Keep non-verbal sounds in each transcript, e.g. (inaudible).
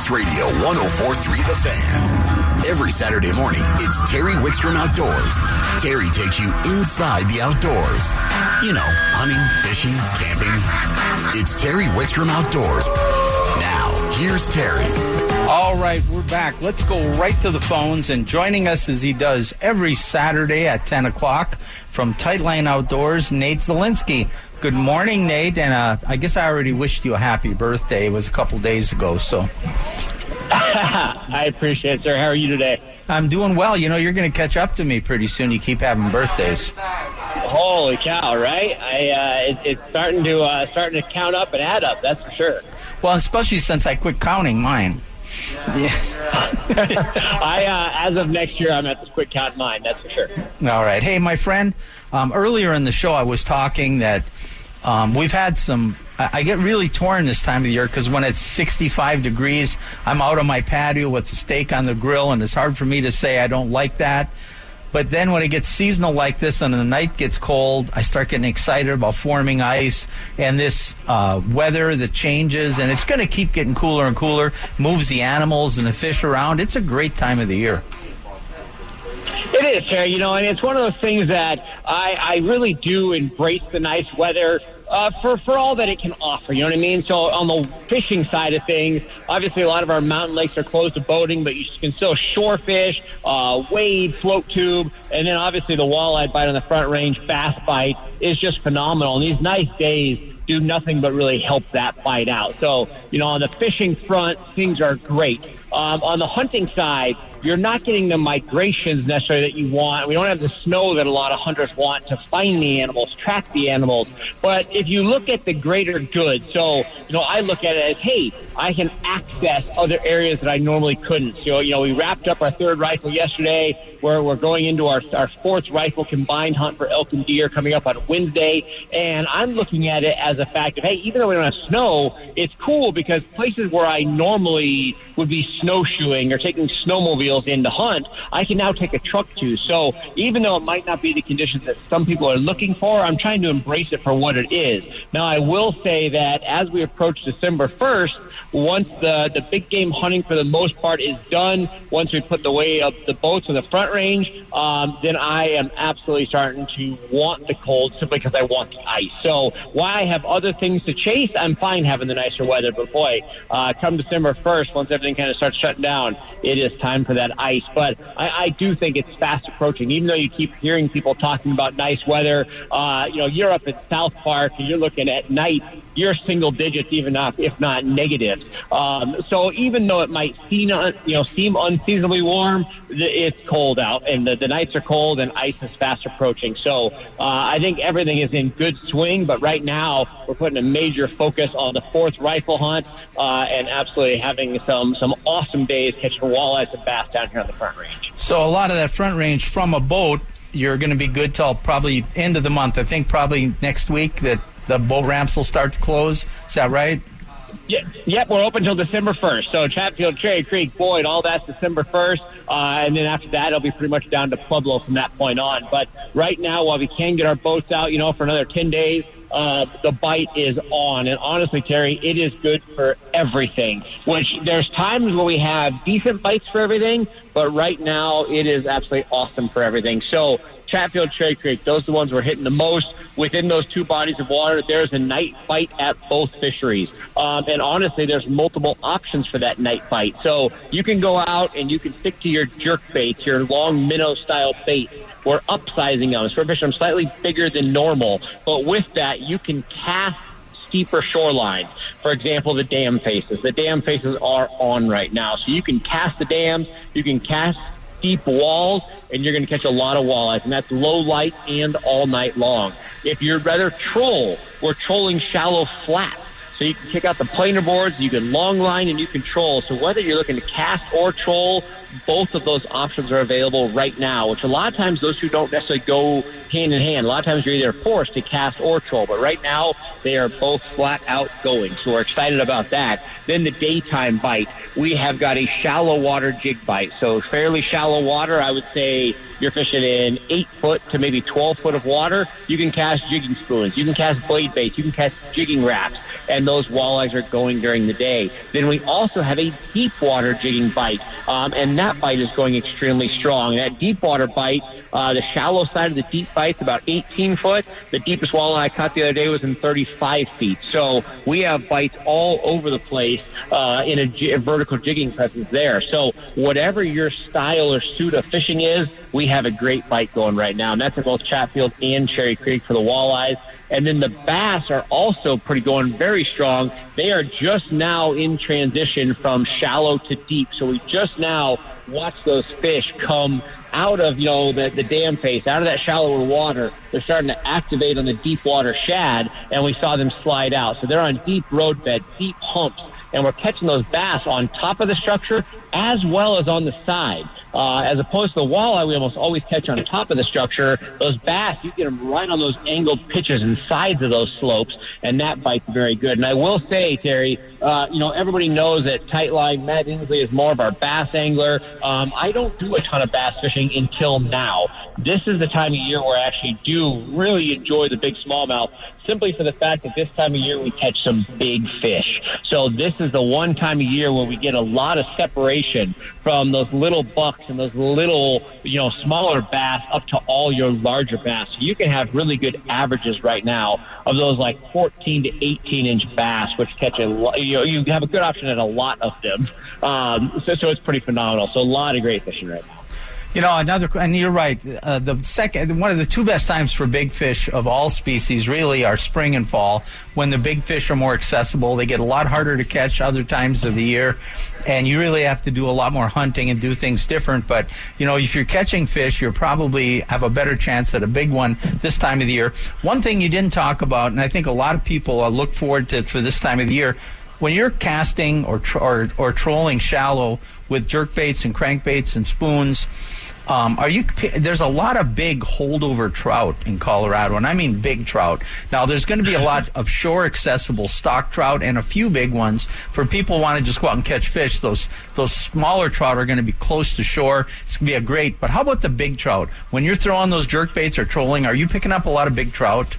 Sports Radio 1043 The Fan. Every Saturday morning, it's Terry Wickstrom Outdoors. Terry takes you inside the outdoors. You know, hunting, fishing, camping. It's Terry Wickstrom Outdoors. Now, here's Terry. All right, we're back. Let's go right to the phones. And joining us as he does every Saturday at 10 o'clock from Tightline Outdoors, Nate Zelinsky. Good morning, Nate. And uh, I guess I already wished you a happy birthday. It was a couple days ago, so. (laughs) I appreciate it, sir. How are you today? I'm doing well. You know, you're going to catch up to me pretty soon. You keep having birthdays. Holy cow! Right? I uh, it, it's starting to uh, starting to count up and add up. That's for sure. Well, especially since I quit counting mine. Yeah. (laughs) I uh, as of next year, I'm at the quick count mine. That's for sure. All right. Hey, my friend. Um, earlier in the show, I was talking that um, we've had some. I, get really torn this time of the year because when it's 65 degrees, I'm out on my patio with the steak on the grill, and it's hard for me to say I don't like that. But then when it gets seasonal like this and the night gets cold, I start getting excited about forming ice and this uh, weather that changes, and it's going to keep getting cooler and cooler, moves the animals and the fish around. It's a great time of the year. It is, Terry. You know, and it's one of those things that I, I really do embrace the nice weather uh, for for all that it can offer. You know what I mean? So on the fishing side of things, obviously a lot of our mountain lakes are closed to boating, but you can still shore fish, uh, wade, float tube, and then obviously the walleye bite on the front range, bass bite is just phenomenal. And these nice days do nothing but really help that bite out. So you know, on the fishing front, things are great. Um, on the hunting side, you're not getting the migrations necessarily that you want. We don't have the snow that a lot of hunters want to find the animals, track the animals. But if you look at the greater good, so, you know, I look at it as, hey, I can access other areas that I normally couldn't. So, you know, we wrapped up our third rifle yesterday where we're going into our, our fourth rifle combined hunt for elk and deer coming up on Wednesday. And I'm looking at it as a fact of, hey, even though we don't have snow, it's cool because places where I normally would be snowshoeing or taking snowmobiles in to hunt, I can now take a truck to. So even though it might not be the conditions that some people are looking for, I'm trying to embrace it for what it is. Now, I will say that as we approach December 1st, once the, the big game hunting for the most part is done, once we put the way of the boats in the front range, um, then I am absolutely starting to want the cold simply because I want the ice. So while I have other things to chase, I'm fine having the nicer weather. But boy, uh, come December 1st, once everything kind of starts shutting down, it is time for that ice. But I, I do think it's fast approaching. Even though you keep hearing people talking about nice weather, uh, you know, you're up at South Park and you're looking at night you're single digits, even not, if not negatives. Um, so even though it might seem, un, you know, seem unseasonably warm, it's cold out, and the, the nights are cold, and ice is fast approaching. So uh, I think everything is in good swing. But right now, we're putting a major focus on the fourth rifle hunt, uh, and absolutely having some some awesome days catching walleyes and bass down here on the front range. So a lot of that front range from a boat you're going to be good till probably end of the month. I think probably next week that the boat ramps will start to close. Is that right? Yep, we're open until December 1st. So Chatfield, Cherry Creek, Boyd, all that's December 1st. Uh, and then after that, it'll be pretty much down to Pueblo from that point on. But right now, while we can get our boats out, you know, for another 10 days, uh, the bite is on. And honestly, Terry, it is good for everything. Which there's times where we have decent bites for everything, but right now it is absolutely awesome for everything. So Chatfield, Cherry Creek, those are the ones we're hitting the most. Within those two bodies of water, there's a night bite at both fisheries. Um, and honestly, there's multiple options for that night bite. So you can go out and you can stick to your jerk baits, your long minnow style baits. We're upsizing them. So fish them slightly bigger than normal. But with that, you can cast steeper shorelines. For example, the dam faces. The dam faces are on right now. So you can cast the dams, you can cast deep walls, and you're going to catch a lot of walleyes, and that's low light and all night long. If you'd rather troll, we're trolling shallow flat. So you can kick out the planer boards, you can long line, and you can troll. So whether you're looking to cast or troll, both of those options are available right now, which a lot of times those two don't necessarily go hand in hand. A lot of times you're either forced to cast or troll, but right now they are both flat out going. So we're excited about that. Then the daytime bite, we have got a shallow water jig bite. So fairly shallow water, I would say you're fishing in eight foot to maybe 12 foot of water. You can cast jigging spoons. You can cast blade baits. You can cast jigging raps and those walleyes are going during the day. Then we also have a deep water jigging bite, um, and that bite is going extremely strong. That deep water bite, uh, the shallow side of the deep bite's about 18 foot. The deepest walleye I caught the other day was in 35 feet. So we have bites all over the place uh, in a, a vertical jigging presence there. So whatever your style or suit of fishing is, we have a great bite going right now, and that's at both Chatfield and Cherry Creek for the walleyes. And then the bass are also pretty going very strong. They are just now in transition from shallow to deep. So we just now watch those fish come out of, you know, the, the dam face, out of that shallower water. They're starting to activate on the deep water shad, and we saw them slide out. So they're on deep roadbed, deep humps, and we're catching those bass on top of the structure as well as on the side. Uh, as opposed to the walleye, we almost always catch on top of the structure. Those bass, you get them right on those angled pitches and sides of those slopes, and that bite's very good. And I will say, Terry, uh, you know, everybody knows that tight line, Matt Inslee is more of our bass angler. Um, I don't do a ton of bass fishing until now. This is the time of year where I actually do really enjoy the big smallmouth simply for the fact that this time of year we catch some big fish. So this is the one time of year where we get a lot of separation from those little bucks and those little, you know, smaller bass up to all your larger bass. So you can have really good averages right now of those like 14 to 18 inch bass, which catch a lot, you know, you have a good option at a lot of them. Um, so, so it's pretty phenomenal. So a lot of great fishing right now. You know, another, and you're right. Uh, the second, one of the two best times for big fish of all species really are spring and fall, when the big fish are more accessible. They get a lot harder to catch other times of the year, and you really have to do a lot more hunting and do things different. But you know, if you're catching fish, you probably have a better chance at a big one this time of the year. One thing you didn't talk about, and I think a lot of people uh, look forward to for this time of the year, when you're casting or or, or trolling shallow with jerk baits and crankbaits and spoons um, are you? There's a lot of big holdover trout in Colorado, and I mean big trout. Now, there's going to be a lot of shore accessible stock trout and a few big ones for people who want to just go out and catch fish. Those those smaller trout are going to be close to shore. It's going to be a great. But how about the big trout? When you're throwing those jerk baits or trolling, are you picking up a lot of big trout?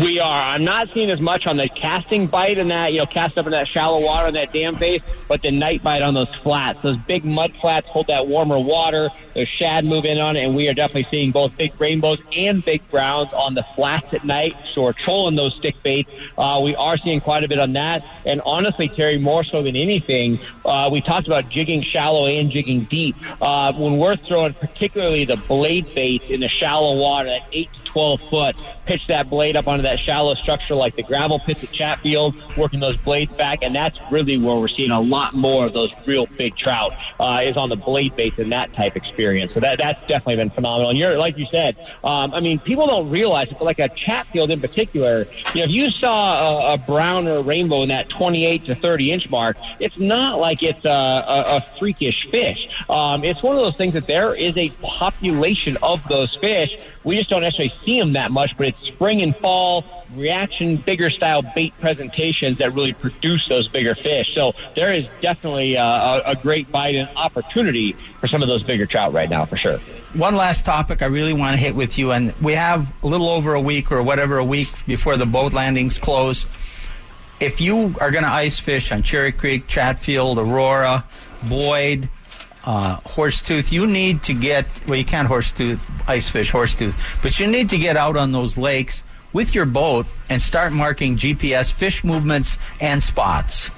We are. I'm not seeing as much on the casting bite and that, you know, cast up in that shallow water on that dam face, but the night bite on those flats. Those big mud flats hold that warmer water. Those shad move in on it, and we are definitely seeing both big rainbows and big browns on the flats at night. So we're trolling those stick baits. Uh, we are seeing quite a bit on that. And honestly, Terry, more so than anything, uh, we talked about jigging shallow and jigging deep. Uh, when we're throwing particularly the blade bait in the shallow water, that 8 to 12 foot, pitch that blade up onto that shallow structure like the gravel pits at Chatfield, working those blades back, and that's really where we're seeing a lot more of those real big trout uh, is on the blade bait and that type experience. So that that's definitely been phenomenal. And you're like you said, um, I mean, people don't realize it, but like a Chatfield in particular, you know, if you saw a, a brown or a rainbow in that 28 to 30 inch mark, it's not like it's a, a, a freakish fish. Um, it's one of those things that there is a population of those fish. We just don't necessarily see them that much, but it's spring and fall reaction, bigger style bait presentations that really produce those bigger fish. So there is definitely uh, a, a great bite and opportunity for some of those bigger trout right now, for sure. One last topic I really want to hit with you, and we have a little over a week or whatever a week before the boat landings close. If you are going to ice fish on Cherry Creek, Chatfield, Aurora, Boyd, uh, Horsetooth, you need to get, well, you can't horsetooth, ice fish horsetooth, but you need to get out on those lakes with your boat and start marking GPS fish movements and spots.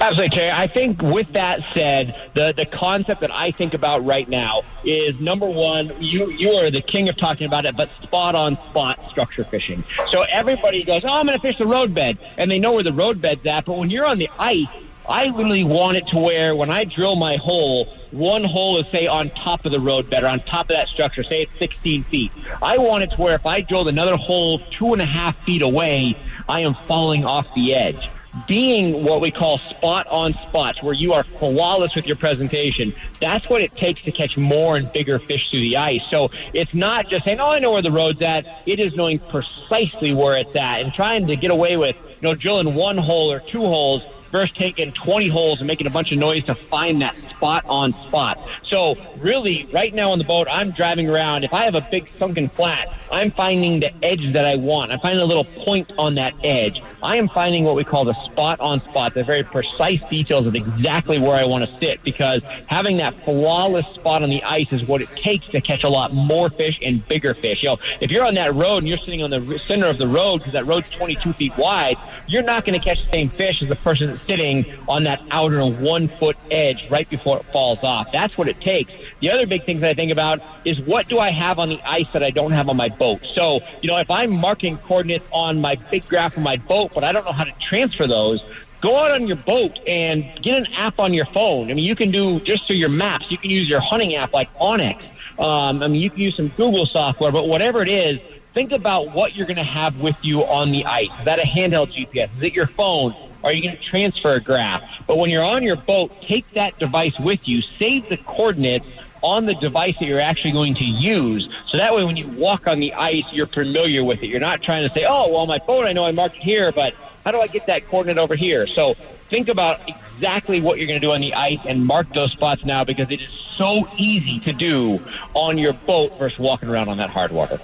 Absolutely, Terry. I think with that said, the, the concept that I think about right now is number one, you, you are the king of talking about it, but spot on spot structure fishing. So everybody goes, oh, I'm going to fish the roadbed, and they know where the roadbed's at. But when you're on the ice, I really want it to where when I drill my hole, one hole is say on top of the roadbed or on top of that structure, say it's 16 feet. I want it to where if I drilled another hole two and a half feet away, I am falling off the edge being what we call spot on spots where you are flawless with your presentation. That's what it takes to catch more and bigger fish through the ice. So it's not just saying, oh, I know where the road's at. It is knowing precisely where it's at and trying to get away with, you know, drilling one hole or two holes versus taking 20 holes and making a bunch of noise to find that spot on spot. So really, right now on the boat, I'm driving around. If I have a big sunken flat, I'm finding the edge that I want. I'm finding a little point on that edge. I am finding what we call the spot on spot, the very precise details of exactly where I want to sit because having that flawless spot on the ice is what it takes to catch a lot more fish and bigger fish. You know, if you're on that road and you're sitting on the center of the road because that road's 22 feet wide, you're not going to catch the same fish as the person sitting on that outer one foot edge right before it falls off. That's what it takes. The other big that I think about is what do I have on the ice that I don't have on my boat? So, you know, if I'm marking coordinates on my big graph on my boat, but I don't know how to transfer those, go out on your boat and get an app on your phone. I mean, you can do just through your maps. You can use your hunting app like onX. Um, I mean, you can use some Google software, but whatever it is, think about what you're going to have with you on the ice. Is that a handheld GPS? Is it your phone? Are you going to transfer a graph? But when you're on your boat, take that device with you, save the coordinates on the device that you're actually going to use. So that way, when you walk on the ice, you're familiar with it. You're not trying to say, oh, well, my boat, I know I marked it here, but how do I get that coordinate over here? So think about exactly what you're going to do on the ice and mark those spots now because it is so easy to do on your boat versus walking around on that hard water.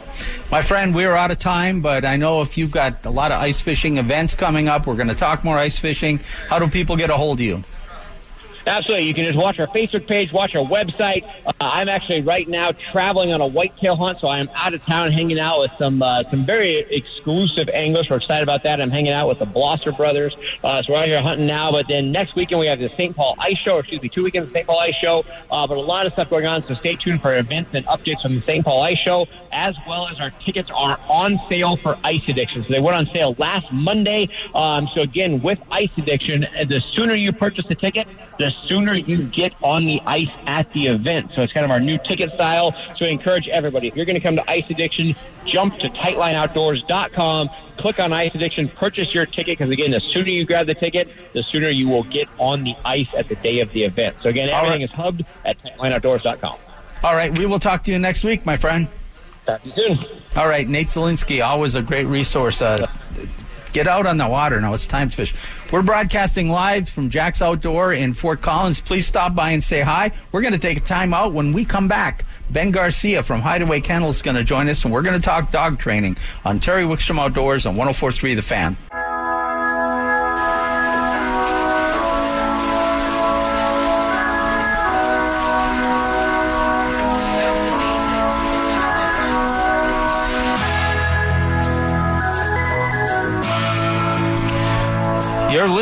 My friend, we're out of time, but I know if you've got a lot of ice fishing events coming up, we're going to talk more ice fishing. How do people get a hold of you? Absolutely. You can just watch our Facebook page, watch our website. Uh, I'm actually right now traveling on a whitetail hunt, so I am out of town hanging out with some uh, some very exclusive anglers. We're excited about that. I'm hanging out with the Blosser brothers. Uh, so we're out here hunting now. But then next weekend we have the St. Paul Ice Show, or excuse me, two weekends of St. Paul Ice Show. Uh, but a lot of stuff going on, so stay tuned for events and updates from the St. Paul Ice Show, as well as our tickets are on sale for Ice Addiction. So they went on sale last Monday. Um, so again, with Ice Addiction, the sooner you purchase a ticket, the sooner you get on the ice at the event. So it's kind of our new ticket style. So we encourage everybody, if you're going to come to Ice Addiction, jump to tightlineoutdoors.com, click on Ice Addiction, purchase your ticket, because again, the sooner you grab the ticket, the sooner you will get on the ice at the day of the event. So again, everything right. is hubbed at tightlineoutdoors.com. All right, we will talk to you next week, my friend. Talk to you soon. All right, Nate Zelinsky, always a great resource. Uh, Get out on the water now. It's time to fish. We're broadcasting live from Jack's Outdoor in Fort Collins. Please stop by and say hi. We're going to take a time out. When we come back, Ben Garcia from Hideaway Kennel is going to join us, and we're going to talk dog training on Terry Wickstrom Outdoors on 1043 The Fan.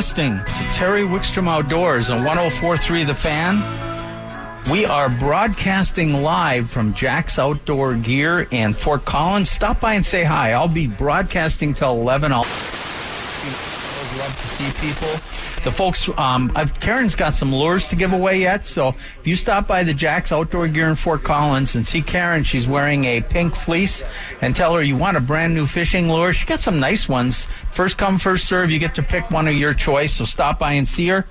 Listening to Terry Wickstrom Outdoors on 1043 The Fan. We are broadcasting live from Jack's Outdoor Gear and Fort Collins. Stop by and say hi. I'll be broadcasting till 11. I'll love to see people. The folks, um, I've, Karen's got some lures to give away yet. So if you stop by the Jack's Outdoor Gear in Fort Collins and see Karen, she's wearing a pink fleece, and tell her you want a brand new fishing lure. She got some nice ones. First come, first serve. You get to pick one of your choice. So stop by and see her.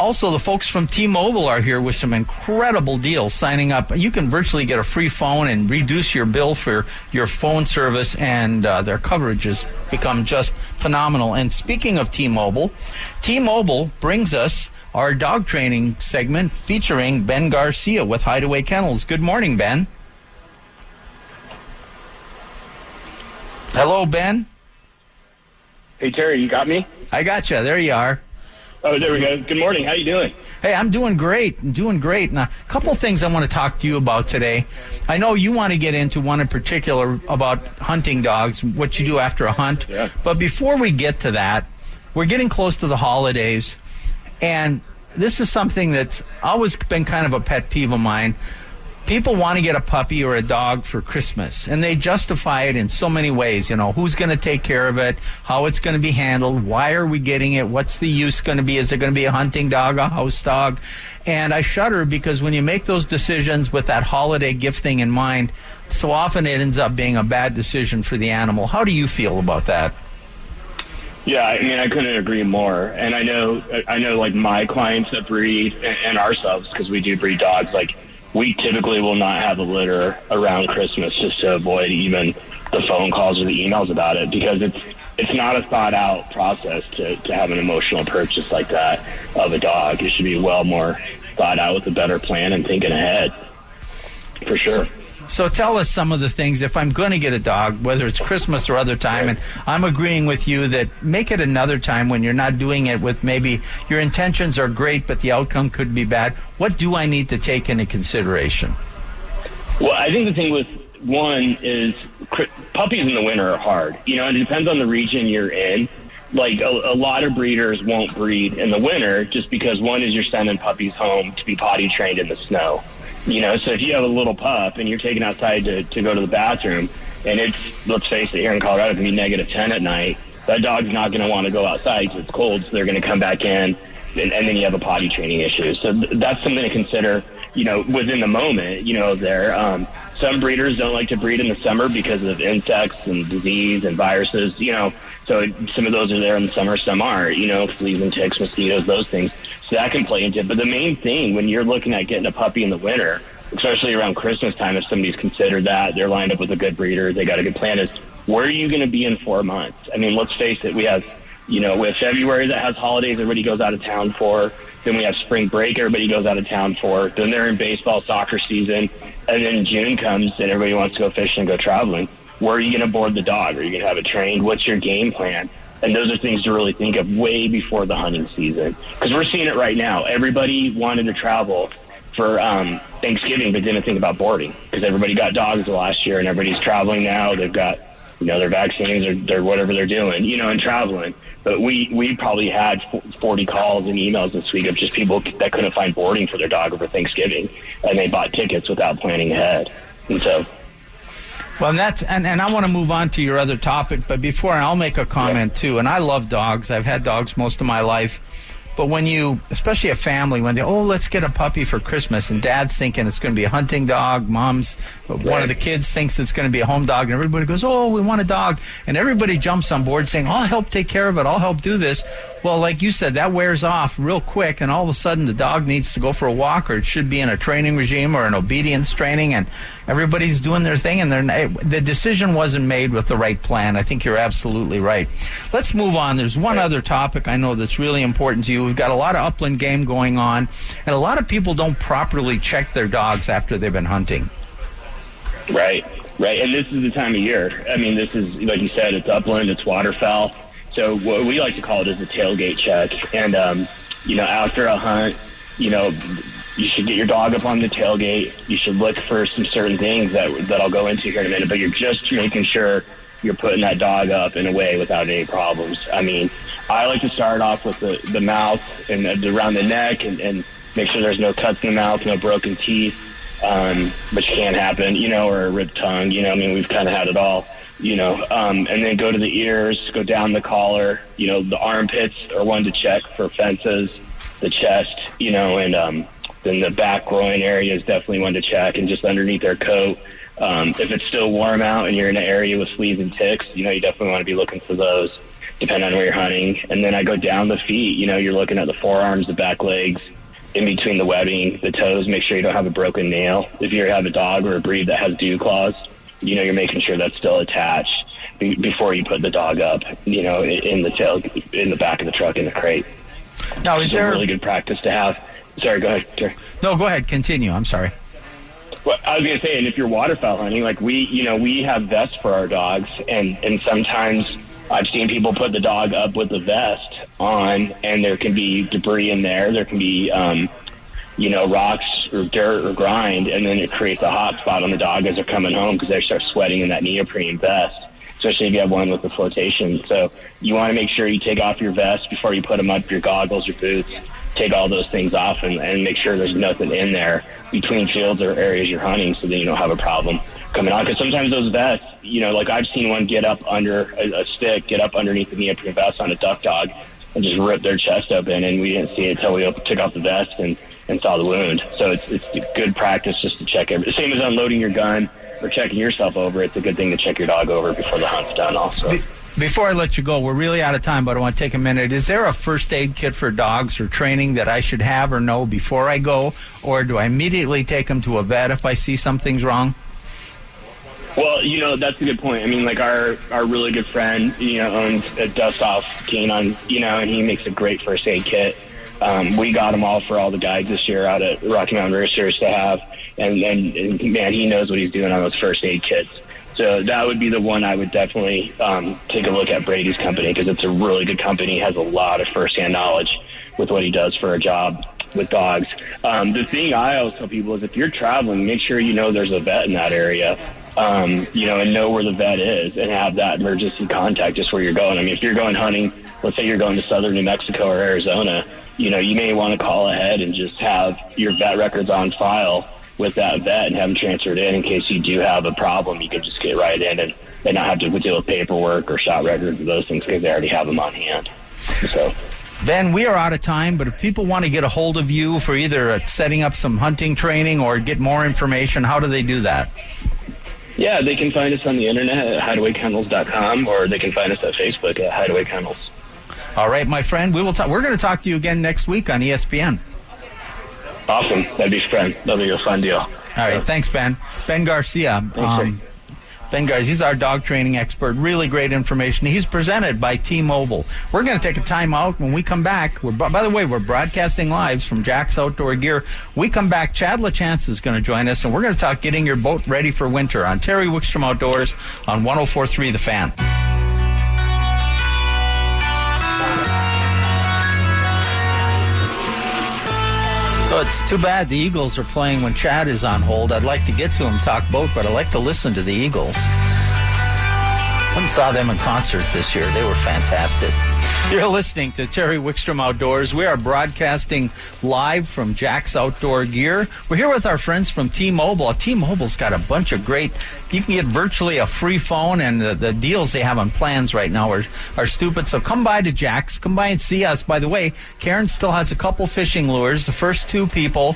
Also, the folks from T-Mobile are here with some incredible deals. Signing up, you can virtually get a free phone and reduce your bill for your phone service, and uh, their coverage has become just phenomenal. And speaking of T-Mobile, T-Mobile brings us our dog training segment featuring Ben Garcia with Hideaway Kennels. Good morning, Ben. Hello, Ben. Hey Terry, you got me? I got you. There you are. Oh, there we go. Good morning. How you doing? Hey, I'm doing great. I'm doing great. Now, a couple things I want to talk to you about today. I know you want to get into one in particular about hunting dogs, what you do after a hunt. Yeah. But before we get to that, we're getting close to the holidays, and this is something that's always been kind of a pet peeve of mine people want to get a puppy or a dog for Christmas, and they justify it in so many ways. You know, who's going to take care of it, how it's going to be handled, why are we getting it, what's the use going to be? Is it going to be a hunting dog, a house dog? And I shudder because when you make those decisions with that holiday gift thing in mind, so often it ends up being a bad decision for the animal. How do you feel about that? Yeah, I mean, I couldn't agree more. And I know, I know, like my clients that breed and ourselves because we do breed dogs, like we typically will not have a litter around Christmas just to avoid even the phone calls or the emails about it because it's it's not a thought out process to, to have an emotional purchase like that of a dog. It should be well more thought out with a better plan and thinking ahead. For sure. So tell us some of the things if I'm going to get a dog, whether it's Christmas or other time, and I'm agreeing with you that make it another time when you're not doing it with maybe your intentions are great, but the outcome could be bad. What do I need to take into consideration? Well, I think the thing with one is puppies in the winter are hard. You know, it depends on the region you're in. Like a, a lot of breeders won't breed in the winter just because one is you're sending puppies home to be potty trained in the snow. You know, so if you have a little pup and you're taken outside to, to go to the bathroom and it's, let's face it, here in Colorado, it can be negative 10 at night, that dog's not going to want to go outside because it's cold, so they're going to come back in and, and then you have a potty training issue. So th- that's something to consider, you know, within the moment, you know, there. Um, some breeders don't like to breed in the summer because of insects and disease and viruses, you know. So some of those are there in the summer, some aren't, you know, fleas and ticks, mosquitoes, those things. So that can play into it. But the main thing when you're looking at getting a puppy in the winter, especially around Christmas time, if somebody's considered that, they're lined up with a good breeder, they got a good plan, is where are you going to be in four months? I mean, let's face it, we have, you know, with February that has holidays everybody goes out of town for. Then we have spring break, everybody goes out of town for. Then they're in baseball, soccer season. And then June comes and everybody wants to go fishing and go traveling. Where are you going to board the dog? Are you going to have it trained? What's your game plan? And those are things to really think of way before the hunting season. Because we're seeing it right now. Everybody wanted to travel for um, Thanksgiving, but didn't think about boarding because everybody got dogs last year and everybody's traveling now. They've got, you know, their vaccines or their whatever they're doing, you know, and traveling. But we we probably had 40 calls and emails this week of just people that couldn't find boarding for their dog over Thanksgiving, and they bought tickets without planning ahead. And so well, and that's and, and I want to move on to your other topic, but before I'll make a comment too. And I love dogs. I've had dogs most of my life. But when you, especially a family, when they, oh, let's get a puppy for Christmas, and dad's thinking it's going to be a hunting dog, mom's, right. one of the kids thinks it's going to be a home dog, and everybody goes, oh, we want a dog. And everybody jumps on board saying, I'll help take care of it, I'll help do this. Well, like you said, that wears off real quick, and all of a sudden the dog needs to go for a walk, or it should be in a training regime or an obedience training, and everybody's doing their thing, and they're, the decision wasn't made with the right plan. I think you're absolutely right. Let's move on. There's one right. other topic I know that's really important to you. We've got a lot of upland game going on, and a lot of people don't properly check their dogs after they've been hunting. Right, right, and this is the time of year. I mean, this is like you said, it's upland, it's waterfowl so what we like to call it is a tailgate check. And, um, you know, after a hunt, you know, you should get your dog up on the tailgate. You should look for some certain things that, that I'll go into here in a minute, but you're just making sure you're putting that dog up in a way without any problems. I mean, I like to start off with the, the mouth and the, around the neck and, and make sure there's no cuts in the mouth, no broken teeth, um, which can happen, you know, or a ripped tongue. You know, I mean, we've kind of had it all you know, um, and then go to the ears, go down the collar. You know, the armpits are one to check for fences, the chest, you know, and um, then the back groin area is definitely one to check, and just underneath their coat. Um, if it's still warm out and you're in an area with fleas and ticks, you know, you definitely want to be looking for those, depending on where you're hunting. And then I go down the feet. You know, you're looking at the forearms, the back legs, in between the webbing, the toes. Make sure you don't have a broken nail. If you have a dog or a breed that has dew claws you know, you're making sure that's still attached be- before you put the dog up, you know, in the tail, in the back of the truck in the crate. Now, is it's there a really good practice to have? Sorry, go ahead. Sorry. No, go ahead. Continue. I'm sorry. Well, I was going to say, and if you're waterfowl hunting, like we, you know, we have vests for our dogs, and and sometimes I've seen people put the dog up with the vest on, and there can be debris in there. There can be um, you know, rocks or dirt or grind, and then it creates a hot spot on the dog as they're coming home because they start sweating in that neoprene vest, especially if you have one with the flotation. So you want to make sure you take off your vest before you put them up, your goggles, your boots, take all those things off and, and make sure there's nothing in there between fields or areas you're hunting so that you don't have a problem coming on. Because sometimes those vests, you know, like I've seen one get up under a, a stick, get up underneath the neoprene vest on a duck dog and just rip their chest open, and we didn't see it until we took off the vest and and saw the wound. So it's it's good practice just to check every. Same as unloading your gun or checking yourself over. It's a good thing to check your dog over before the hunt's done. Also. Before I let you go, we're really out of time, but I want to take a minute. Is there a first aid kit for dogs or training that I should have or know before I go, or do I immediately take them to a vet if I see something's wrong? Well, you know that's a good point. I mean, like our our really good friend, you know, owns a dust off canine, you know, and he makes a great first aid kit. Um, we got them all for all the guides this year out at Rocky Mountain Racers to have, and, and, and man, he knows what he's doing on those first aid kits. So that would be the one I would definitely um, take a look at Brady's company because it's a really good company. Has a lot of firsthand knowledge with what he does for a job with dogs. Um, the thing I always tell people is if you're traveling, make sure you know there's a vet in that area. Um, you know, and know where the vet is and have that emergency contact just where you're going. I mean, if you're going hunting, let's say you're going to southern New Mexico or Arizona, you know, you may want to call ahead and just have your vet records on file with that vet and have them transferred in in case you do have a problem. You can just get right in and, and not have to deal with paperwork or shot records or those things because they already have them on hand. So. Ben, we are out of time, but if people want to get a hold of you for either uh, setting up some hunting training or get more information, how do they do that? Yeah, they can find us on the internet at hideawaykennels.com or they can find us at Facebook at Hideaway Kennels. All right, my friend, we will talk. We're going to talk to you again next week on ESPN. Awesome. That'd be fun. That'd be a fun deal. All right, thanks, Ben. Ben Garcia. Um, Ben Garcia, he's our dog training expert. Really great information. He's presented by T-Mobile. We're going to take a time out. When we come back, we're, by the way, we're broadcasting live from Jack's Outdoor Gear. We come back, Chad LaChance is going to join us, and we're going to talk getting your boat ready for winter on Terry Wickstrom Outdoors on 104.3 The Fan. Oh, it's too bad the Eagles are playing when Chad is on hold. I'd like to get to him, talk boat, but I like to listen to the Eagles. I saw them in concert this year. They were fantastic. You're listening to Terry Wickstrom Outdoors. We are broadcasting live from Jack's Outdoor Gear. We're here with our friends from T-Mobile. T-Mobile's got a bunch of great. You can get virtually a free phone, and the, the deals they have on plans right now are are stupid. So come by to Jack's. Come by and see us. By the way, Karen still has a couple fishing lures. The first two people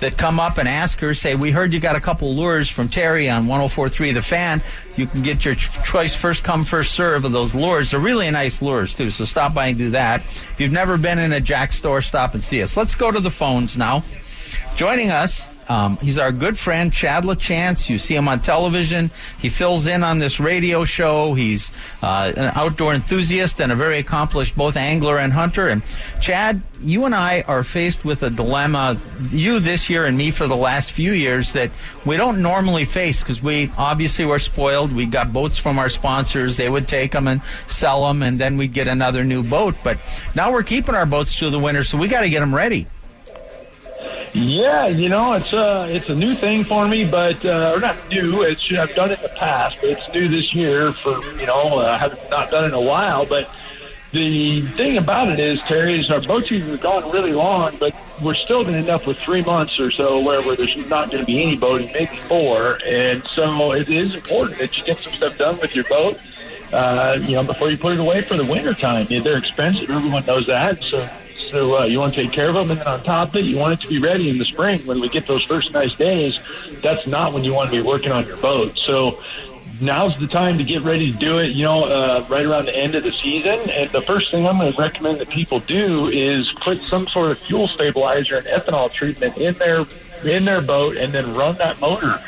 that come up and ask her, say, We heard you got a couple lures from Terry on 1043 The Fan. You can get your choice first come, first serve of those lures. They're really nice lures, too, so stop by and do that. If you've never been in a Jack store, stop and see us. Let's go to the phones now. Joining us um, he's our good friend, Chad LaChance. You see him on television. He fills in on this radio show. He's uh, an outdoor enthusiast and a very accomplished both angler and hunter. And Chad, you and I are faced with a dilemma, you this year and me for the last few years, that we don't normally face because we obviously were spoiled. We got boats from our sponsors. They would take them and sell them, and then we'd get another new boat. But now we're keeping our boats through the winter, so we got to get them ready. Yeah, you know, it's a uh, it's a new thing for me, but uh, or not new. It's I've done it in the past, but it's new this year. For you know, uh, I have not done it in a while. But the thing about it is, Terry, is our boat season has gone really long, but we're still going to end up with three months or so where, where there's not going to be any boating, maybe four. And so it is important that you get some stuff done with your boat. Uh, you know, before you put it away for the winter time. They're expensive. Everyone knows that. So so uh, you want to take care of them, and then on top of it, you want it to be ready in the spring when we get those first nice days. That's not when you want to be working on your boat. So now's the time to get ready to do it. You know, uh, right around the end of the season. And the first thing I'm going to recommend that people do is put some sort of fuel stabilizer and ethanol treatment in their in their boat, and then run that motor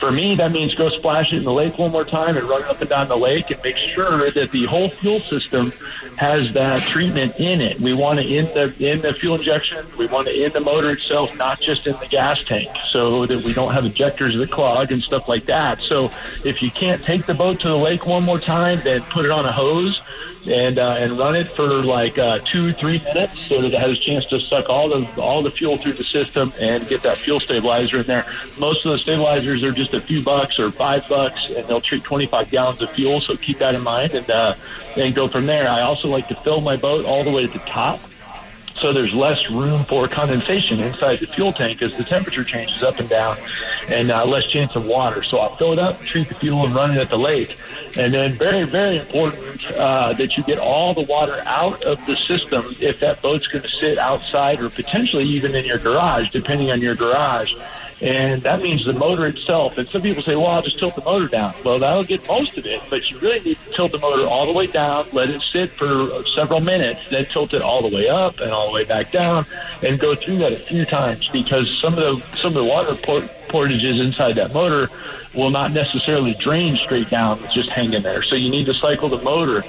for me, that means go splash it in the lake one more time and run it up and down the lake and make sure that the whole fuel system has that treatment in it. We want to in the in the fuel injection. We want to in the motor itself, not just in the gas tank, so that we don't have injectors that clog and stuff like that. So if you can't take the boat to the lake one more time, then put it on a hose and uh, and run it for like uh, two three minutes so that it has a chance to suck all the all the fuel through the system and get that fuel stabilizer in there. Most of the stabilizers are just a few bucks or five bucks, and they'll treat 25 gallons of fuel. So keep that in mind and uh, and go from there. I also like to fill my boat all the way to the top so there's less room for condensation inside the fuel tank as the temperature changes up and down and uh, less chance of water. So I'll fill it up, treat the fuel, and run it at the lake. And then very, very important uh, that you get all the water out of the system if that boat's going to sit outside or potentially even in your garage, depending on your garage And that means the motor itself. And some people say, well, I'll just tilt the motor down. Well, that'll get most of it, but you really need to tilt the motor all the way down, let it sit for several minutes, then tilt it all the way up and all the way back down, and go through that a few times because some of the some of the water port, portages inside that motor will not necessarily drain straight down; it's just hanging there. So you need to cycle the motor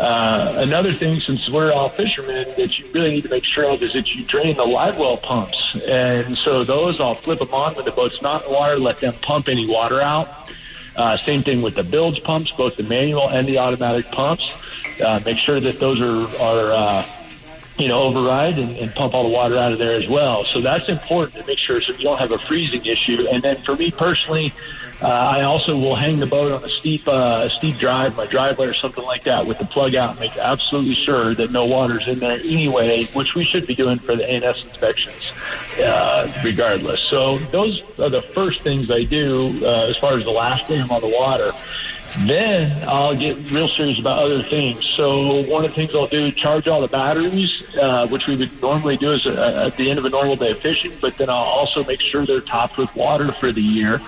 uh, another thing, since we're all fishermen, that you really need to make sure of is that you drain the live well pumps. And so those, I'll flip them on when the boat's not in the water, let them pump any water out. Uh, same thing with the bilge pumps, both the manual and the automatic pumps. Uh, make sure that those are, are uh, you know, override and, and pump all the water out of there as well. So that's important to make sure so you don't have a freezing issue. And then for me personally, uh, I also will hang the boat on a steep, uh, steep drive, my driveway or something like that, with the plug out, and make absolutely sure that no water's in there anyway, which we should be doing for the ANS inspections, uh, regardless. So those are the first things I do uh, as far as the last thing on the water. Then I'll get real serious about other things. So one of the things I'll do, charge all the batteries, uh, which we would normally do is uh, at the end of a normal day of fishing. But then I'll also make sure they're topped with water for the year.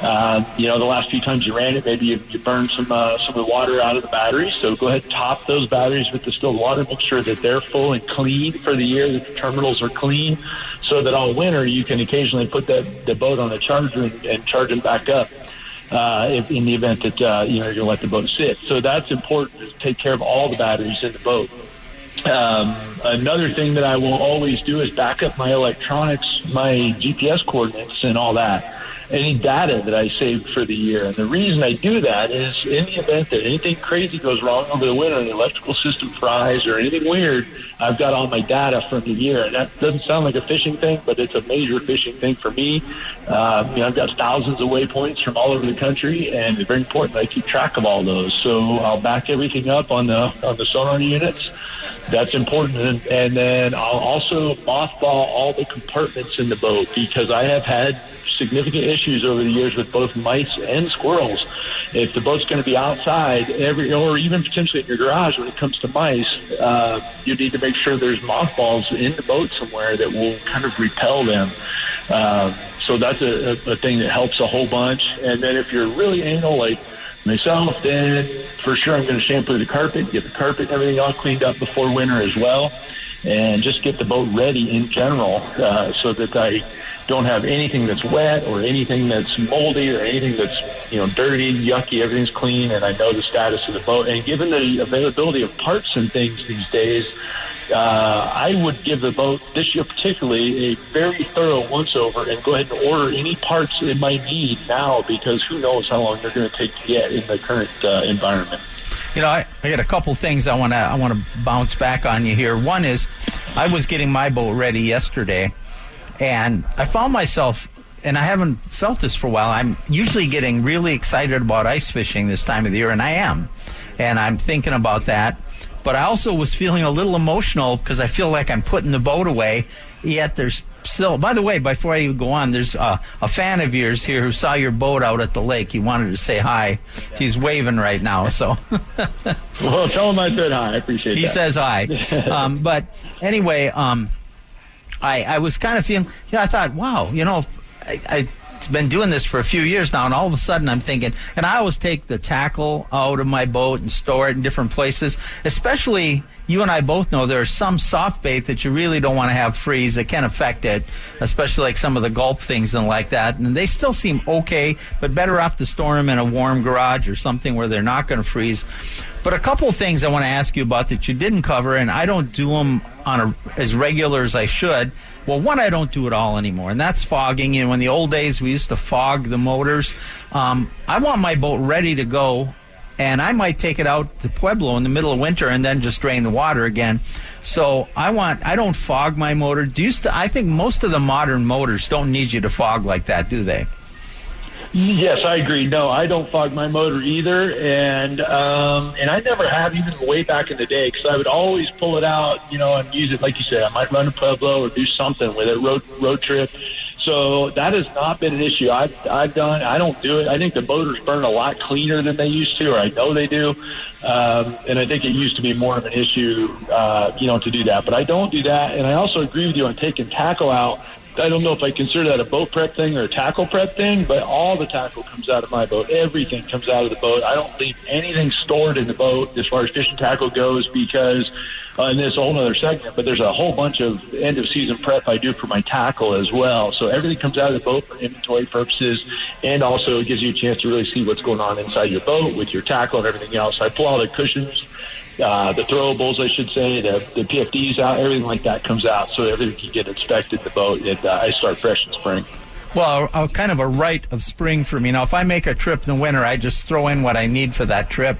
Uh, you know, the last few times you ran it, maybe you, you burned some uh, some of the water out of the batteries. So go ahead and top those batteries with distilled water. Make sure that they're full and clean for the year. That the terminals are clean, so that all winter you can occasionally put that the boat on a charger and, and charge them back up uh, if, in the event that uh, you know you're going to let the boat sit. So that's important to take care of all the batteries in the boat. Um, another thing that I will always do is back up my electronics, my GPS coordinates, and all that any data that I saved for the year. And the reason I do that is in the event that anything crazy goes wrong over the winter the electrical system fries or anything weird, I've got all my data from the year. And that doesn't sound like a fishing thing, but it's a major fishing thing for me. Uh, you know, I've got thousands of waypoints from all over the country, and it's very important I keep track of all those. So I'll back everything up on the on the sonar units that's important. And, then I'll also mothball all the compartments in the boat because I have had significant issues over the years with both mice and squirrels. If the boat's going to be outside, every or even potentially in your garage, when it comes to mice, uh, you need to make sure there's mothballs in the boat somewhere that will kind of repel them. Uh, so that's a, a thing that helps a whole bunch. And then if you're really anal, like myself, then for sure I'm going to shampoo the carpet, get the carpet and everything all cleaned up before winter as well, and just get the boat ready in general uh, so that I don't have anything that's wet or anything that's moldy or anything that's you know dirty, yucky. Everything's clean, and I know the status of the boat. And given the availability of parts and things these days, uh, I would give the boat this year particularly a very thorough once over and go ahead and order any parts it might need now because who knows how long they're going to take to get in the current uh, environment. You know, I, I got a couple things I want to I want to bounce back on you here. One is, I was getting my boat ready yesterday, and I found myself, and I haven't felt this for a while, I'm usually getting really excited about ice fishing this time of the year, and I am. And I'm thinking about that. But I also was feeling a little emotional because I feel like I'm putting the boat away. Yet there's still, by the way, before I go on, there's a, a fan of yours here who saw your boat out at the lake. He wanted to say hi. He's waving right now, so. (laughs) well, tell him I said hi. I appreciate he that. He says hi. (laughs) um, but anyway, um, I, I was kind of feeling, you know, I thought, wow, you know, I, I been doing this for a few years now, and all of a sudden I'm thinking, and I always take the tackle out of my boat and store it in different places. Especially, you and I both know there's some soft bait that you really don't want to have freeze that can affect it, especially like some of the gulp things and like that. And they still seem okay, but better off to store them in a warm garage or something where they're not going to freeze. But a couple of things I want to ask you about that you didn't cover, and I don't do them on a, as regular as I should. Well, one, I don't do it all anymore, and that's fogging. You know, in the old days, we used to fog the motors. Um, I want my boat ready to go, and I might take it out to Pueblo in the middle of winter and then just drain the water again. So I want, I don't fog my motor. Do you st- I think most of the modern motors don't need you to fog like that, do they? Yes, I agree. No, I don't fog my motor either, and um, and I never have even way back in the day because I would always pull it out, you know, and use it like you said. I might run a Pueblo or do something with it, road road trip. So that has not been an issue. I've I've done. I don't do it. I think the motors burn a lot cleaner than they used to, or I know they do. Um, and I think it used to be more of an issue, uh, you know, to do that. But I don't do that, and I also agree with you on taking tackle out I don't know if I consider that a boat prep thing or a tackle prep thing, but all the tackle comes out of my boat. Everything comes out of the boat. I don't leave anything stored in the boat as far as fishing tackle goes because uh, and a whole other segment, but there's a whole bunch of end of season prep I do for my tackle as well. So everything comes out of the boat for inventory purposes, and also it gives you a chance to really see what's going on inside your boat with your tackle and everything else. I pull all the cushions. Uh, the throwables, I should say, the, the PFDs out, everything like that comes out, so everything can get inspected the boat, and uh, I start fresh in spring. Well, a, a kind of a rite of spring for me. Now, if I make a trip in the winter, I just throw in what I need for that trip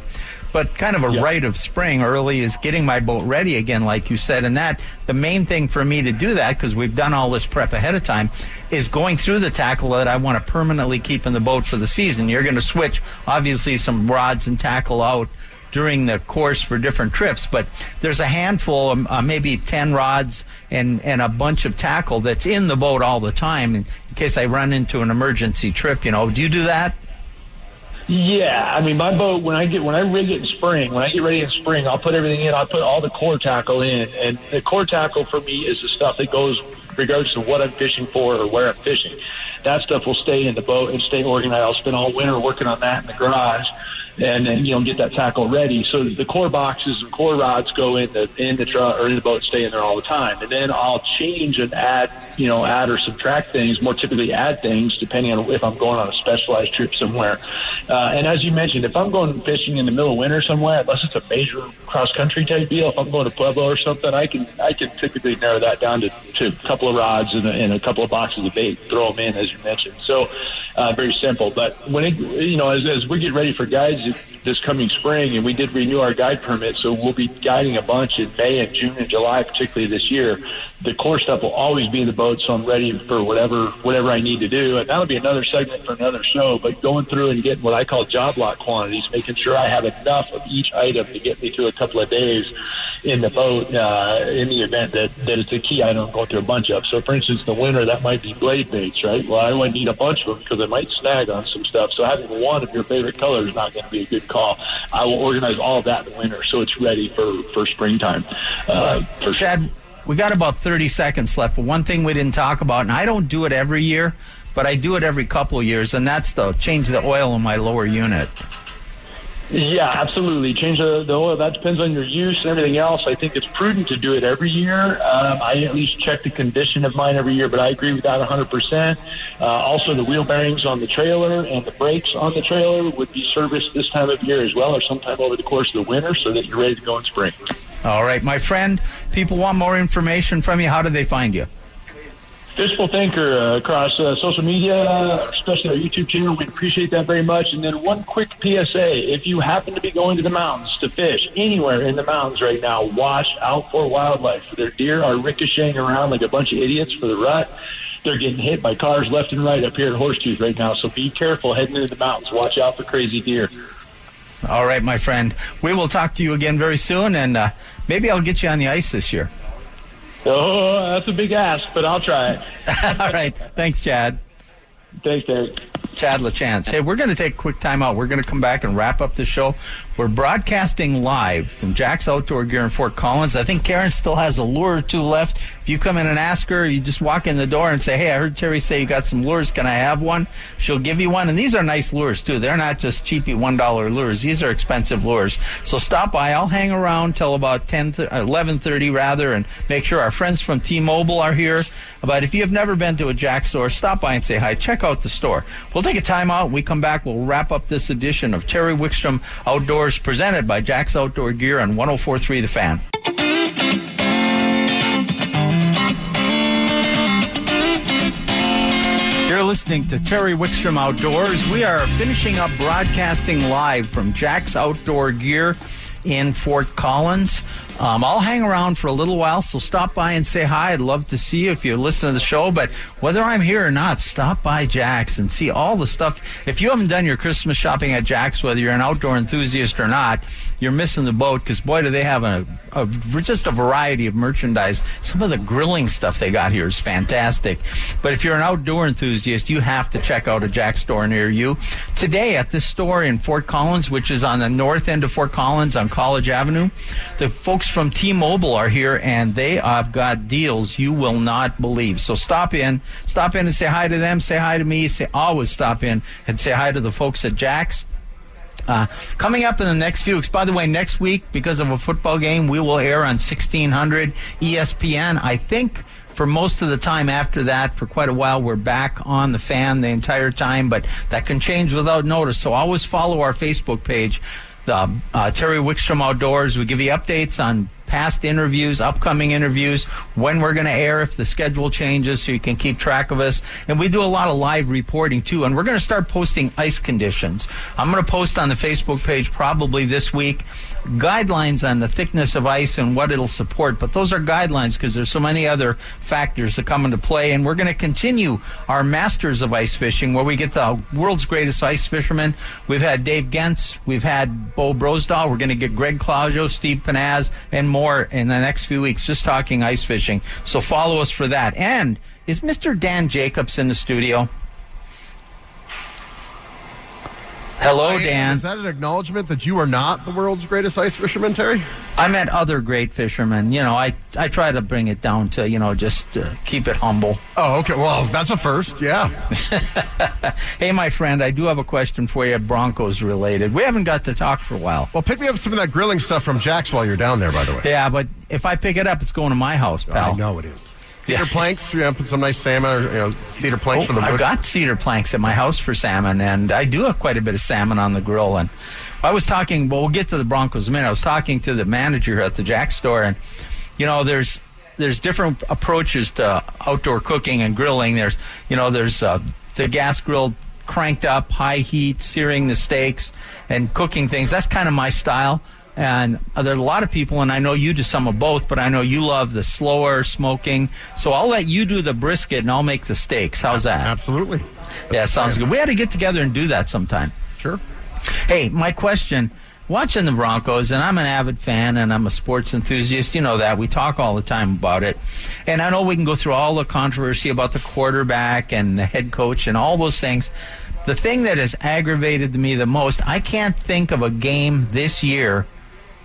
but kind of a rite of spring early is getting my boat ready again, like you said. And that the main thing for me to do that, because we've done all this prep ahead of time, is going through the tackle that I want to permanently keep in the boat for the season. You're going to switch, obviously, some rods and tackle out during the course for different trips, but there's a handful, of, uh, maybe 10 rods and, and a bunch of tackle that's in the boat all the time in, in case I run into an emergency trip. You know, do you do that? Yeah, I mean, my boat when I get when I rig it in spring, when I get ready in spring, I'll put everything in. I'll put all the core tackle in, and the core tackle for me is the stuff that goes regardless of what I'm fishing for or where I'm fishing. That stuff will stay in the boat and stay organized. I'll spend all winter working on that in the garage and then you know get that tackle ready. So the core boxes and core rods go in the in the truck or in the boat, stay in there all the time, and then I'll change and add you know add or subtract things. More typically add things depending on if I'm going on a specialized trip somewhere. Uh, and as you mentioned, if I'm going fishing in the middle of winter somewhere, unless it's a major cross country type deal, if I'm going to Pueblo or something, I can I can typically narrow that down to, to a couple of rods and a, and a couple of boxes of bait, throw them in as you mentioned. So uh, very simple. But when it you know as as we get ready for guides this coming spring, and we did renew our guide permit, so we'll be guiding a bunch in May and June and July, particularly this year. The core stuff will always be in the boat, so I'm ready for whatever whatever I need to do, and that'll be another segment for another show. But going through and getting what I call job lot quantities, making sure I have enough of each item to get me through a couple of days in the boat uh, in the event that, that it's a key item going through a bunch of. So, for instance, the winter that might be blade baits, right? Well, I would need a bunch of them because I might snag on some stuff. So, having one of your favorite colors is not going to be a good call. I will organize all of that in the winter so it's ready for for springtime. Uh, for Chad, we got about 30 seconds left. But one thing we didn't talk about, and I don't do it every year, but I do it every couple of years, and that's the change the oil in my lower unit. Yeah, absolutely. Change the, the oil. That depends on your use and everything else. I think it's prudent to do it every year. Um, I at least check the condition of mine every year, but I agree with that 100%. Uh, also, the wheel bearings on the trailer and the brakes on the trailer would be serviced this time of year as well, or sometime over the course of the winter, so that you're ready to go in spring. All right, my friend. People want more information from you. How do they find you? Fishful Thinker uh, across uh, social media, especially our YouTube channel. We appreciate that very much. And then one quick PSA. If you happen to be going to the mountains to fish anywhere in the mountains right now, watch out for wildlife. Their deer are ricocheting around like a bunch of idiots for the rut. They're getting hit by cars left and right up here at Horsetooth right now. So be careful heading into the mountains. Watch out for crazy deer. All right, my friend. We will talk to you again very soon, and uh, maybe I'll get you on the ice this year. Oh, that's a big ask, but I'll try it. (laughs) All right. Thanks, Chad. Thanks, Derek. Chad LaChance. Hey, we're going to take a quick time out. We're going to come back and wrap up the show. We're broadcasting live from Jax Outdoor Gear in Fort Collins. I think Karen still has a lure or two left. If you come in and ask her, you just walk in the door and say, Hey, I heard Terry say you got some lures. Can I have one? She'll give you one. And these are nice lures, too. They're not just cheapy $1 lures. These are expensive lures. So stop by. I'll hang around till about 10, 11.30 uh, rather and make sure our friends from T-Mobile are here. But if you have never been to a Jax store, stop by and say hi. Check out the store. We'll take a time out. When we come back, we'll wrap up this edition of Terry Wickstrom Outdoor Outdoors presented by Jax Outdoor Gear on 1043 The Fan. You're listening to Terry Wickstrom Outdoors. We are finishing up broadcasting live from Jax Outdoor Gear in Fort Collins. Um, I'll hang around for a little while, so stop by and say hi. I'd love to see you if you listen to the show. But whether I'm here or not, stop by Jax and see all the stuff. If you haven't done your Christmas shopping at Jax, whether you're an outdoor enthusiast or not, you're missing the boat because boy, do they have a, a, just a variety of merchandise. Some of the grilling stuff they got here is fantastic. But if you're an outdoor enthusiast, you have to check out a Jax store near you. Today at this store in Fort Collins, which is on the north end of Fort Collins on College Avenue. The folks from T-Mobile are here, and they have got deals you will not believe. So stop in, stop in and say hi to them. Say hi to me. Say always stop in and say hi to the folks at Jax. Uh, coming up in the next few weeks, by the way, next week, because of a football game, we will air on 1600 ESPN. I think for most of the time after that, for quite a while, we're back on the fan the entire time, but that can change without notice. So always follow our Facebook page, the uh, Terry Wickstrom Outdoors. We give you updates on past interviews, upcoming interviews, when we're going to air if the schedule changes so you can keep track of us. And we do a lot of live reporting too. And we're going to start posting ice conditions. I'm going to post on the Facebook page probably this week guidelines on the thickness of ice and what it'll support. But those are guidelines because there's so many other factors that come into play. And we're going to continue our Masters of Ice Fishing where we get the world's greatest ice fishermen. We've had Dave Genz. We've had Bro Brosdahl. We're going to get Greg Clusiau, Steve Pennaz, and more in the next few weeks just talking ice fishing. So follow us for that. And is Mr. Dan Jacobs in the studio? Hello, Dan. Is that an acknowledgement that you are not the world's greatest ice fisherman, Terry? I met other great fishermen. You know, I I try to bring it down to you know just uh, keep it humble. Oh, okay. Well, that's a first. Yeah. (laughs) hey, my friend, I do have a question for you, Broncos related. We haven't got to talk for a while. Well, pick me up some of that grilling stuff from Jax while you're down there. By the way. Yeah, but if I pick it up, it's going to my house, pal. I know it is. Cedar Yeah. planks. You know, put some nice salmon or you know, cedar planks Oh, for the. I've got cedar planks at my house for salmon, and I do have quite a bit of salmon on the grill. And I was talking. Well, we'll get to the Broncos in a minute. I was talking to the manager at the Jax store, and you know, there's there's different approaches to outdoor cooking and grilling. There's you know, there's uh, the gas grill cranked up, high heat, searing the steaks and cooking things. That's kind of my style. And there's a lot of people, and I know you do some of both, but I know you love the slower smoking. So I'll let you do the brisket, and I'll make the steaks. How's that? Absolutely. Yeah, sounds good. We had to get together and do that sometime. Sure. Hey, my question watching the Broncos, and I'm an avid fan and I'm a sports enthusiast. You know that. We talk all the time about it. And I know we can go through all the controversy about the quarterback and the head coach and all those things. The thing that has aggravated me the most, I can't think of a game this year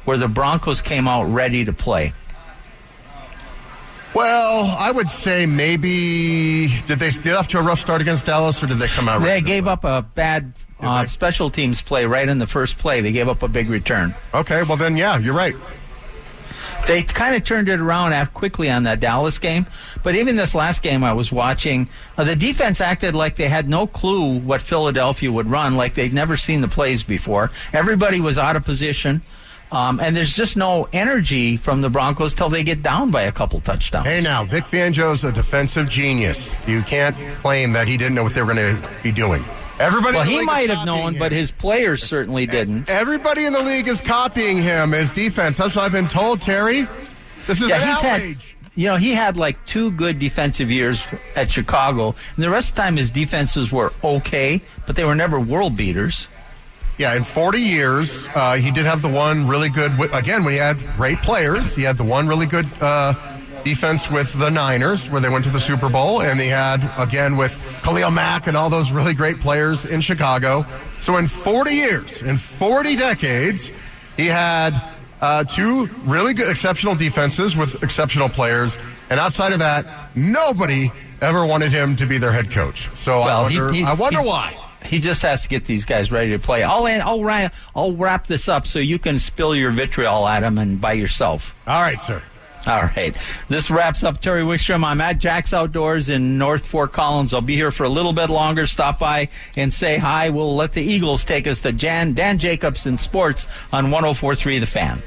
where the Broncos came out ready to play. Well, I would say maybe did they get off to a rough start against Dallas, or did they come out? They to gave up a bad uh, special teams play right in the first play. They gave up a big return. Okay, well then, yeah, you're right. they kind of turned it around after quickly on that Dallas game. But even this last game I was watching, uh, the defense acted like they had no clue what Philadelphia would run, like they'd never seen the plays before. Everybody was out of position. Um, and there's just no energy from the Broncos till they get down by a couple touchdowns. Hey, now Vic Fangio's a defensive genius. You can't claim that he didn't know what they were going to be doing. Everybody, well, he might have known, copying but him. his players certainly didn't. everybody in the league is copying him as defense. That's what I've been told, Terry. This is Yeah, he's had, you know, he had like two good defensive years at Chicago, and the rest of the time his defenses were okay, but they were never world beaters. Yeah, in 40 years, uh, he did have the one really good. Again, when he had great players, he had the one really good uh, defense with the Niners, where they went to the Super Bowl, and he had again with Khalil Mack and all those really great players in Chicago. So in 40 years, in 40 decades, he had uh, two really good, exceptional defenses with exceptional players, and outside of that, nobody ever wanted him to be their head coach. So Well, I he- wonder, he- I wonder he- why. He just has to get these guys ready to play. I'll I'll, ra- I'll wrap this up so you can spill your vitriol at him and by yourself. All right, sir. All right. This wraps up Terry Wickstrom. I'm at Jax Outdoors in North Fort Collins. I'll be here for a little bit longer. Stop by and say hi. We'll let the Eagles take us to Jan Dan Jacobs in sports on 104.3 The Fan.